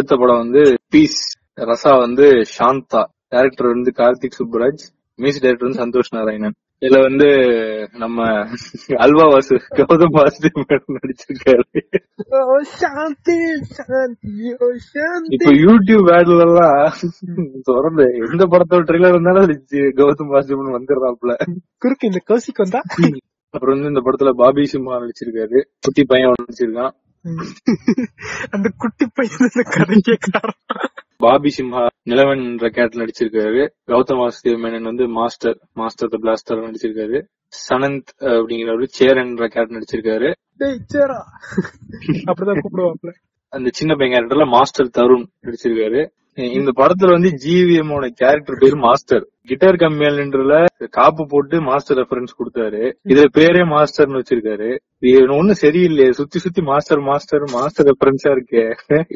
அடுத்த படம் வந்து பீஸ் ரசா வந்து சாந்தா. டைரக்டர் வந்து கார்த்திக் சுப்புராஜ். மியூசிக் டைரக்டர் வந்து சந்தோஷ் நாராயணன். இதுல வந்து நம்ம அல்வா வாசு கௌதம் வாசுதேவ் நடிச்சிருக்காரு. ஓ சாந்தி இப்ப யூடியூப் ஆட்ல எல்லாம் தொடர்ந்து எந்த படத்தோட ட்ரெய்லர் இருந்தாலும் கௌதம் வாசுதேவன் வந்துடுறாப்ல குறுக்கு இந்த கௌசிக் வந்தா? அப்புறம் வந்து இந்த படத்துல பாபி சிம்ஹா நடிச்சிருக்காரு. குட்டி பையன் நடிச்சிருக்கான். அந்த குட்டி பையன் இந்த கதைக்கே காரணம். பாபி சிம்ஹா நிலவன் என்ற கேரக்டர் நடிச்சிருக்காரு. கௌதம் வாசுதேவ் மேனன் வந்து மாஸ்டர் மாஸ்டர் த பிளாஸ்டர் நடிச்சிருக்காரு. சனந்த் அப்படிங்கிறவரு சேரன் என்ற கேரக்டர் நடிச்சிருக்காரு. சேரா. அப்படிதான் கூப்பிடுவாப்ல அந்த சின்ன பையன் கேரக்டர்ல மாஸ்டர் தருண் நடிச்சிருக்காரு. இந்த படத்துல வந்து ஜிவிஎம் கேரக்டர் பேரு மாஸ்டர். கிட்டார் கம்மியாலன்றல காப்பு போட்டு மாஸ்டர் ரெஃபரன்ஸ் கொடுத்தாரு. இதுல பேரே மாஸ்டர்னு வச்சிருக்காரு. இது ஒண்ணும் சரியில்லையே. சுத்தி சுத்தி மாஸ்டர் மாஸ்டர் மாஸ்டர் ரெஃபரன்ஸா இருக்கே.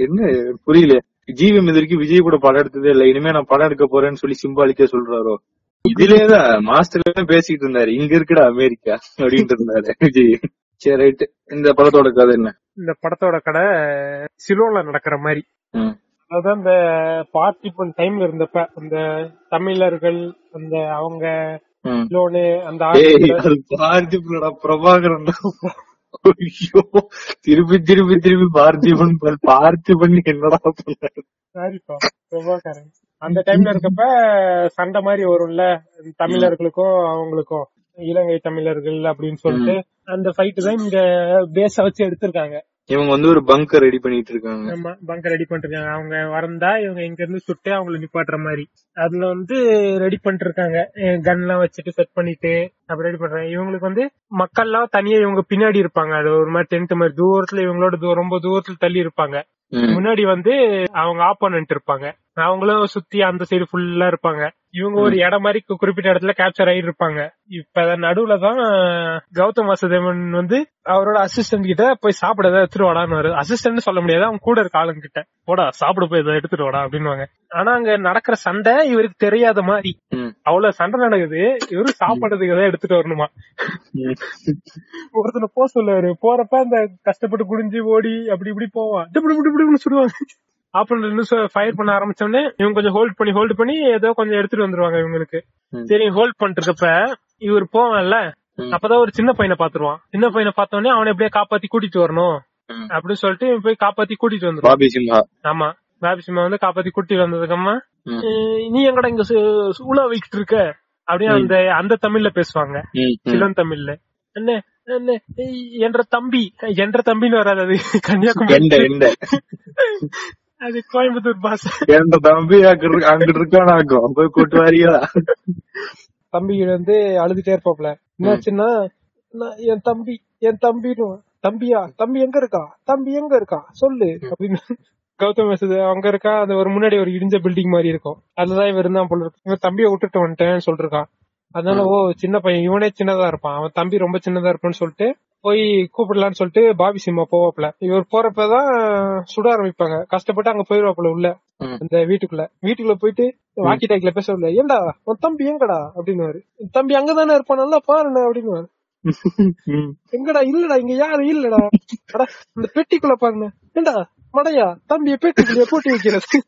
என்ன? புரியல ஜிவிஎம் இது வரைக்கும் விஜய் கூட படம் எடுத்ததே இல்ல. இனிமே நான் படம் எடுக்க போறேன்னு சொல்லி சிம்பாலிக்கா சொல்றாரோ? இதுலயேதான் மாஸ்டர் பேசிட்டு இருந்தாரு. இங்க இருக்குடா அமெரிக்கா அப்படின்ட்டு இருந்தாரு விஜய். சரி ரைட் இந்த படத்தோட கதை என்ன? இந்த படத்தோட கடை சிலோல நடக்கிற மாதிரி. அதான் இந்த பார்ட்டிபன் டைம்ல இருந்தப்ப அந்த தமிழர்கள் அந்த அவங்க. லோனு அந்த பார்த்திபனடா பிரபாகரன் ஐயோ திருப்பி திருப்பி திருப்பி பார்த்திபன் பாரு. பார்த்திபன் என்னடா சாரிப்பா பிரபாகரன். அந்த டைம்ல இருக்கப்ப சண்டை மாதிரி வரும்ல தமிழர்களுக்கும் அவங்களுக்கும். இலங்கை தமிழர்கள் அப்படின்னு சொல்லிட்டு அந்த ஃபைட் தான் இங்க பேஸ வச்சு எடுத்திருக்காங்க. இவங்க வந்து ஒரு பங்கர் ரெடி பண்ணிட்டு இருக்காங்க ஆமா பங்கர் ரெடி பண்ணிருக்காங்க அவங்க வரந்தா இவங்க இங்க இருந்து சுட்டு அவங்கள நிப்பாட்டுற மாதிரி. அதுல வந்து ரெடி பண்ணிட்டு இருக்காங்க கன் எல்லாம் வச்சுட்டு செட் பண்ணிட்டு அப்படி ரெடி பண்றாங்க. இவங்களுக்கு வந்து மக்கள் எல்லாம் தனியா இவங்க பின்னாடி இருப்பாங்க. அது ஒரு மாதிரி டென்ட் மாதிரி. தூரத்துல இவங்களோட ரொம்ப தூரத்துல தள்ளி இருப்பாங்க. முன்னாடி வந்து அவங்க ஆப்போனன்ட் இருப்பாங்க. அவங்களும் சுத்தி அந்த சைடு ஃபுல்லா இருப்பாங்க. இவங்க ஒரு இடம் மாதிரி குறிப்பிட்ட இடத்துல கேப்சர் ஆகி இருப்பாங்க இப்ப நடுவுல தான் கௌதம் வாசுதேவன் வந்து அவரோட அசிஸ்டன்ட் கிட்ட போய் சாப்பிட ஏதாவது எடுத்துட்டு வாடான்னு அசிஸ்டன்ட் சொல்ல முடியாது அவங்க கூட இருக்க ஆளுங்க கிட்ட. போடா சாப்பிட போய் இதை எடுத்துட்டு வாடா அப்படின்னுவாங்க. ஆனா அங்க நடக்கிற சண்டை இவருக்கு தெரியாத மாதிரி. அவ்வளவு சண்டை நடக்குது. இவரு சாப்பிடுறதுக்கு ஏதாவது எடுத்துட்டு வரணுமா? ம். ஒருத்தனை போக சொல்லுவாரு. போறப்ப அந்த கஷ்டப்பட்டு குடிஞ்சு ஓடி அப்படி இப்படி போவான். இப்படி இப்படி இப்படி சுடுவாங்க. அப்புறம் இன்னும் ஃபயர் பண்ண ஆரம்பிச்ச உடனே இவங்க கொஞ்சம் ஹோல்ட் பண்ணி ஹோல்ட் பண்ணி ஏதோ கொஞ்சம் எடுத்துட்டு வந்துருவாங்க இவங்களுக்கு. சரி ஹோல்ட் பண்ணிட்டு இருக்கப்ப இவர் போவான்ல. அப்பதான் ஒரு சின்ன பையனை பாத்துருவான் சின்ன பையனை பார்த்த உடனே அவனை எப்படியே காப்பாத்தி கூட்டிட்டு வரணும். அப்படின்னு சொல்லிட்டு இவன் போய் காப்பாத்தி கூட்டிட்டு வந்துருவான். ஆமா. பாபி சிம்மா வந்து காப்பாத்தி கூட்டிட்டு வந்ததுக்கு அம்மா ம். "ஏய், நீ எங்கடா இங்க உலா வைக்கிட்டு இருக்க? அப்படின்னு அந்த அந்த தமிழ்ல பேசுவாங்க. சிலன் தமிழ்ல என்ன என்ற தம்பி என்ற தம்பின்னு வராது அது. கன்னியாகுமரி. அது கோயம்புத்தூர் பாஷை எந்த தம்பி அங்கிட்டு இருக்கானாக்கும். போய் கூட்டு வாரியா? தம்பி வந்து அழுதுட்டே இருப்பாப்ல என்னாச்சுன்னா என் தம்பி என் தம்பின்னு தம்பியா? தம்பி எங்க இருக்கா? தம்பி எங்க இருக்கா? சொல்லு. அப்படின்னு கௌதம் வசது அங்க இருக்கா? அது ஒரு முன்னாடி ஒரு இடிஞ்ச பில்டிங் மாதிரி இருக்கும். அதுலதான் இவன் இருந்தான் போல இருக்கு. இவன் தம்பியை விட்டுட்டு வந்துட்டேன்னு சொல்லிருக்கான். அதனால ஓ சின்ன பையன். இவனே சின்னதா இருப்பான். அவன் தம்பி ரொம்ப சின்னதா இருப்பான்னு சொல்லிட்டு போய் கூப்பிடலான்னு சொல்லிட்டு பாபி சிம்மா போவாப்ல இவர் போறப்பதான் சுட ஆரம்பிப்பாங்க. கஷ்டப்பட்டு அங்க போயிருவாப்ல உள்ள. அந்த வீட்டுக்குள்ள. வீட்டுக்குள்ள போயிட்டு வாக்கி டாக்கில பேசல ஏண்டா உன் தம்பி எங்கடா? அப்படின்னு தம்பி அங்கதானே இருப்பான் நல்லா பாருண்ண அப்படின்னு. எங்கடா இல்லடா இங்க யாரும் இல்லடா. அடா இந்த பெட்டிக்குள்ள பாருங்க ஏண்டா மடையா தம்பிய பெட்டிக்குள்ளே போட்டு வைக்கிறது.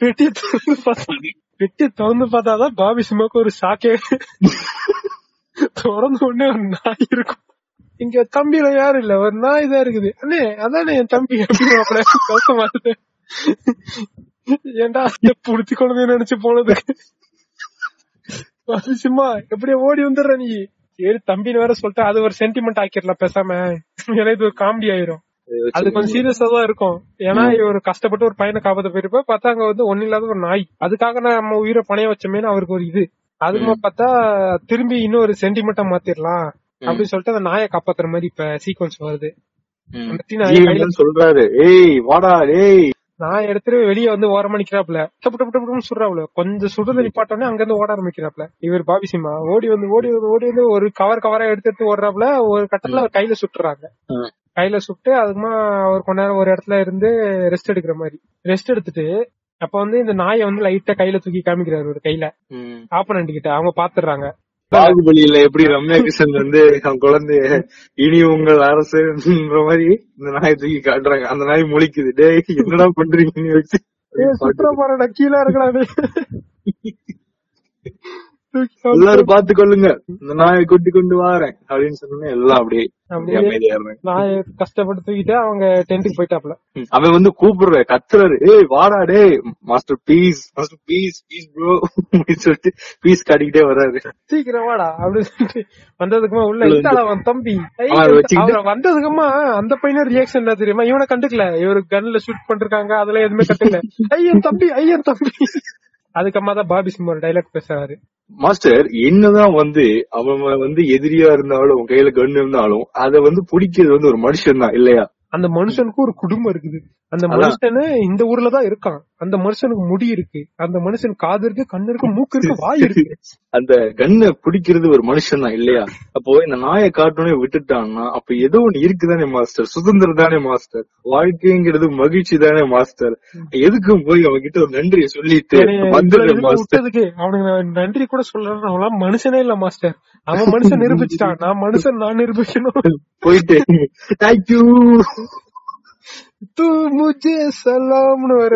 பெட்டி திறந்து பெட்டி திறந்து பார்த்தாதான் பாபி சிம்மாக்கு ஒரு ஷாக்கே திறந்த உடனே ஒரு நாய் இருக்கும். இங்க தம்பியில யாரும் இல்ல. ஒரு நாய் தான் இருக்குது. அண்ணே அதானே என் தம்பி அப்படின்னு கோசமா ஏண்டா புடிச்சு குழந்தைய நினைச்சு போனது? சும்மா சிம்மா ஓடி வந்துடுற நீ. சரி தம்பின்னு வேற சொல்லிட்டு அது ஒரு சென்டிமெண்ட் ஆக்கிடலாம் பேசாம. ஏன்னா இது ஒரு காமெடி ஆயிரும். அது கொஞ்சம் சீரியஸா தான் இருக்கும். ஏன்னா ஒரு கஷ்டப்பட்டு ஒரு பையனை காப்பாத்த போயிருப்ப பார்த்தா அங்க வந்து ஒண்ணு இல்லாத ஒரு நாய். அதுக்காக நம்ம உயிரை பணைய வச்சோமேனு அவருக்கு ஒரு இது. அதுக்கு பார்த்தா திரும்பி இன்னொரு சென்டிமெண்டா மாத்திரலாம். அப்படின்னு சொல்லிட்டு அந்த நாயை காப்பாத்துற மாதிரி இப்ப சீக்வன்ஸ் வருது. சொல்றாரு. ஏய் வாடா ஏய். நான் எடுத்துட்டு வெளிய வந்து ஓரமா நிக்கிறாப்ல டப்பு டப்பு டப்புன்னு சுடுறாப்ல கொஞ்சம் சுடுறது நிப்பாட்டோன்னே அங்க இருந்து ஓட ஆரம்பிக்கிறாப்ல இவர் பாபி சிம்மா. ஓடி வந்து ஓடி வந்து ஓடி வந்து ஒரு கவர் கவரா எடுத்து எடுத்து ஓடுறாப்ல ஒரு கட்டத்துல அவர் கையில சுட்டுறாங்க. கையில சுட்டு அதுக்குமா அவர் கொஞ்ச நேரம் ஒரு இடத்துல இருந்து ரெஸ்ட் எடுக்கிற மாதிரி. ரெஸ்ட் எடுத்துட்டு அப்ப வந்து இந்த நாயை வந்து லைட்டா கையில தூக்கி காமிக்கிறாரு ஒரு கையில. ஆப்பனண்ட் கிட்ட அவங்க பாத்துறாங்க பாகுபலியில எப்படி ரம்யா கிருஷ்ணன் வந்து அவன் குழந்தைய இனி உங்கள் அரசுன்ற மாதிரி இந்த நாயை தூக்கி காட்டுறாங்க. அந்த நாய் முழிக்குது. டேய் என்னடா பண்றீங்கன்னு வச்சு. சுற்றுலா போறடா கீழே இருக்கடா எல்லாரும் பாத்து கொள்ளுங்க இந்த நாயை கூட்டி கொண்டு வாரேன். அப்படின்னு சொன்னோன்னே எல்லாம் அப்படியே நான் கஷ்டப்பட்டு தூக்கிட்டு அவங்க டென்ட்டுக்கு போயிட்டாப்ல அவன் வந்து கூப்பிடுற கத்துறாரு. ஏய் வாடா டேய் master piece master piece piece bro அப்படின்னு சொல்லிட்டு பீஸ் காட்டிக்கிட்டே வர்றாரு. சீக்கிரம் வாடா அப்படின்னு சொல்லிட்டு வந்ததுக்குமா உள்ள இந்தாடா அவன் தம்பி? வந்ததுக்குமா? அந்த பையனும் ரியாக்ஷன் என்ன தெரியுமா? இவனை கண்டுக்கல. இவரு கன்ல ஷூட் பண்ணிருக்காங்க அதெல்லாம் எதுவுமே கண்டுக்கல. ஐயன் தம்பி ஐயன் தம்பி. அதுக்கம்மா தான் பாபி சிம் ஒரு டைலாக் பேசுறாரு. மாஸ்டர் என்னதான் வந்து அவன் வந்து எதிரியா இருந்தாலும் அவன் கையில கன் இருந்தாலும் அத வந்து பிடிக்கிறது வந்து ஒரு மனுஷன் தான் இல்லையா? அந்த மனுஷனுக்கு ஒரு குடும்பம் இருக்குது. அந்த. மனுஷனு இந்த ஊர்ல தான் இருக்கான். அந்த மனுஷனுக்கு முடி இருக்கு. அந்த மனுஷன் காது இருக்கு கண்ணு இருக்கு மூக்கு இருக்கு வாய் இருக்கு. அந்த கண்ணை பிடிக்கிறது ஒரு மனுஷன் தான் இல்லையா? அப்போ இந்த நாயை காட்டோனே விட்டுட்டான்னா அப்ப ஏதோ ஒண்ணு இருக்குதானே மாஸ்டர்? சுதந்திரம் தானே மாஸ்டர்? வாழ்க்கைங்கிறது மகிழ்ச்சி தானே மாஸ்டர்? எதுக்கும் போய் அவன் கிட்ட ஒரு நன்றியை சொல்லிட்டு விட்டதுக்கு அவனுக்கு நான் நன்றி கூட சொல்றேன் அவன்லாம் மனுஷனே இல்ல மாஸ்டர். அவன் மனுஷன் நிரூபிச்சிட்டான். நான் மனுஷன் நான் நிரூபிக்கணும். போயிட்டு தேங்க்யூ முஜே சலாம்னு வர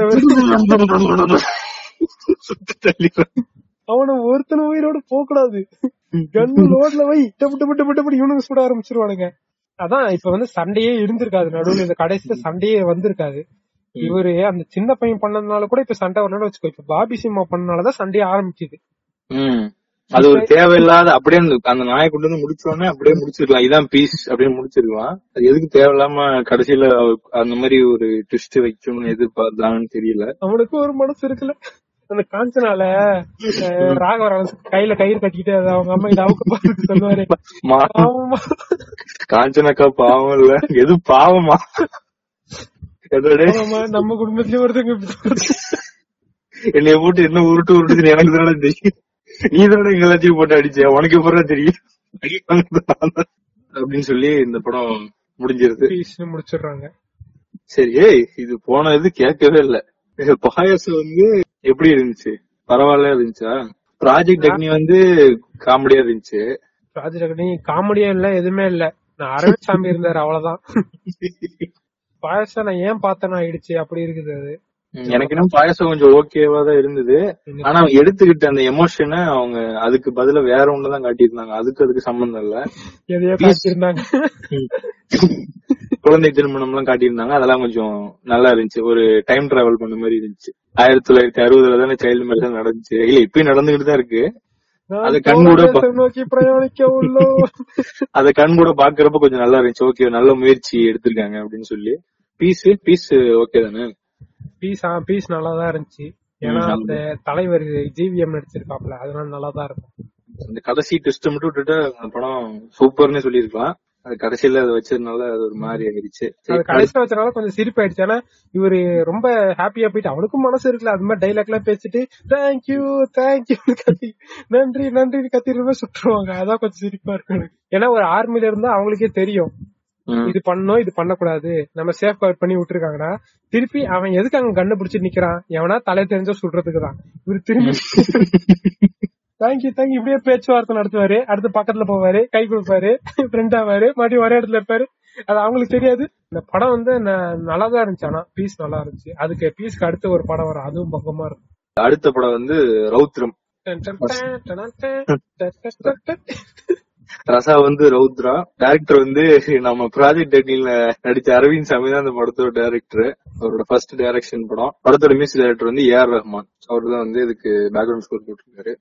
அவன ஒருத்தன உயிரோட போக கூடாது கன் லோட்ல வை டப்பு டப்பு டப்பு டப்பு இவனுக்கு சுட ஆரம்பிச்சிருவானுங்க. அதான் இப்ப வந்து சண்டையே இருந்திருக்காது. நடுவுல இந்த கடைசியில சண்டையே வந்திருக்காது. இவரு அந்த சின்ன பையன் பண்ணதுனால கூட இப்ப சண்டை வரணும்னு வச்சுக்கோ. இப்ப பாபி சிம்மா பண்ணனாலதான் சண்டையே ஆரம்பிக்குது ம். அது ஒரு தேவையில்லாத அப்படியே அந்த நாயை கொண்டு வந்து முடிச்சோடனே அப்படியே முடிச்சிருக்கலாம். இதான் பீஸ் அப்படின்னு முடிச்சிருக்கலாம். அது எதுக்கு தேவையில்லாம கடைசியில அந்த மாதிரி ஒரு ட்விஸ்ட் வைக்கணும்னு எதிர்பார்த்தான்னு தெரியல. அவனுக்கு ஒரு மனசு இருக்குல்ல. அந்த காஞ்சனால அஹ், ராகவராவன் கையில கயிறு கட்டிக்கிட்டு அதை அவங்க அம்மா கிட்ட அவுக்க பார்த்து சொல்லுவாரு. காஞ்சனக்கா பாவம் இல்ல. எது பாவமா? நம்ம குடும்பத்திலயும் ஒருத்தங்க. என்னைய போட்டு என்ன உருட்டு உருட்டுதுன்னு எனக்கு தானே தெரியும். நீ தானே எங்க எல்லாத்தையும் போட்டு அடிச்ச உனக்கு எப்பறம் தெரியும். அப்படின்னு சொல்லி இந்த படம் முடிஞ்சிருது. முடிச்சிடுறாங்க. சரி ஏய் இது போன இது கேட்கவே இல்ல. பாயாசம் வந்து எப்படி இருந்துச்சு? பரவாயில்ல இருந்துச்சா? ப்ராஜெக்ட் அக்னி வந்து காமெடியா இருந்துச்சு. ராஜரகணி காமெடியா இல்ல எதுவுமே இல்ல. நான் அரவிந்த் சாமி இருந்தாரு அவ்வளவுதான். பாயசம் நான் ஏன் பார்த்தேன்னு ஆயிடுச்சு. அப்படி இருக்குது அது. எனக்கு இன்னும் பாயாசம் கொஞ்சம் ஓகேவா தான் இருந்தது. ஆனா எடுத்துக்கிட்ட அந்த எமோஷனை அவங்க அதுக்கு பதிலா வேற ஒண்ணுதான் காட்டியிருந்தாங்க. அதுக்கு அதுக்கு சம்பந்தம் இல்ல. குழந்தை திருமணம் எல்லாம் காட்டியிருந்தாங்க. அதெல்லாம் கொஞ்சம் நல்லா இருந்துச்சு. ஒரு டைம் டிராவல் பண்ண மாதிரி இருந்துச்சு. ஆயிரத்தி தொள்ளாயிரத்தி அறுபதுல தானே சைல்டு மேரேஜ் நடந்துச்சு. இல்ல இப்பயும் நடந்துகிட்டு தான் இருக்கு. அது கண் கூட அத கண் கூட பாக்குறப்ப கொஞ்சம் நல்லா இருந்துச்சு. ஓகே நல்ல முயற்சி எடுத்திருக்காங்க அப்படின்னு சொல்லி. பீஸ் பீஸ் ஓகே தானே? பீஸ் பீஸ் நல்லா தான் இருந்துச்சு. ஏன்னா அந்த தலைவர் ஜிவிஎம் நடிச்சிருக்காப்ல அதனால நல்லா தான் இருக்கும். அந்த கடைசி டெஸ்ட் மட்டும் விட்டுட்டு அந்த படம் சூப்பர்னு சொல்லியிருக்கலாம். அது கடைசியில அதை வச்சதுனால அது ஒரு மாதிரி ஆயிடுச்சு. அது கடைசியில வச்சனால கொஞ்சம் சிரிப்பாயிடுச்சு. ஏன்னா இவரு ரொம்ப ஹாப்பியா போயிட்டு அவனுக்கும் மனசு இருக்குல்ல அது மாதிரி டைலாக் எல்லாம் பேசிட்டு தேங்க்யூ தேங்க்யூ கத்தி நன்றி நன்றி கத்திட்டு சுற்றுவாங்க அதான் கொஞ்சம் சிரிப்பா இருக்கு. ஏன்னா ஒரு ஆர்மில இருந்தா அவங்களுக்கே தெரியும். இது பண்ணணும் இது பண்ணக்கூடாது. நம்ம சேஃப் கார்ட் பண்ணி விட்டுருக்காங்கன்னா திருப்பி அவன் எதுக்கு அங்க கண்ணு பிடிச்சிட்டு நிக்கிறான்? எவனா தலை தெரிஞ்ச சுடுறதுக்கு தான் இவரு திரும்பி தேங்க்யூ தேங்க்யூ இப்படியே பேச்சுவார்த்தை நடத்துவாரு. அடுத்து பக்கத்துல போவாரு கை கொடுப்பாரு ஃப்ரெண்ட் ஆவாரு மறுபடியும் ஒரே இடத்துல இருப்பாரு. அது அவங்களுக்கு தெரியாது. இந்த படம் வந்து நல்லா தான் இருந்துச்சு. ஆனா பீஸ் நல்லா இருந்துச்சு. அதுக்கு பீஸ்க்கு அடுத்து ஒரு படம் வரும். அதுவும் பக்கமா இருக்கும். அடுத்த படம் வந்து ரௌத்ரம். ரசா வந்து ரௌத்ரா. டேரக்டர் வந்து நம்ம ப்ராஜெக்ட் டெட்டில நடிச்ச அரவிந்த் சாமி தான் அந்த படத்தோட டேரக்டர் அவரோட ஃபர்ஸ்ட் டைரக்ஷன் படம். படத்தோட மியூசிக் டைரக்டர் வந்து ஏ ஆர் ரஹ்மான் அவர் தான் வந்து இதுக்கு பேக்ரவுண்ட் ஸ்கோர் போட்டிருக்காரு.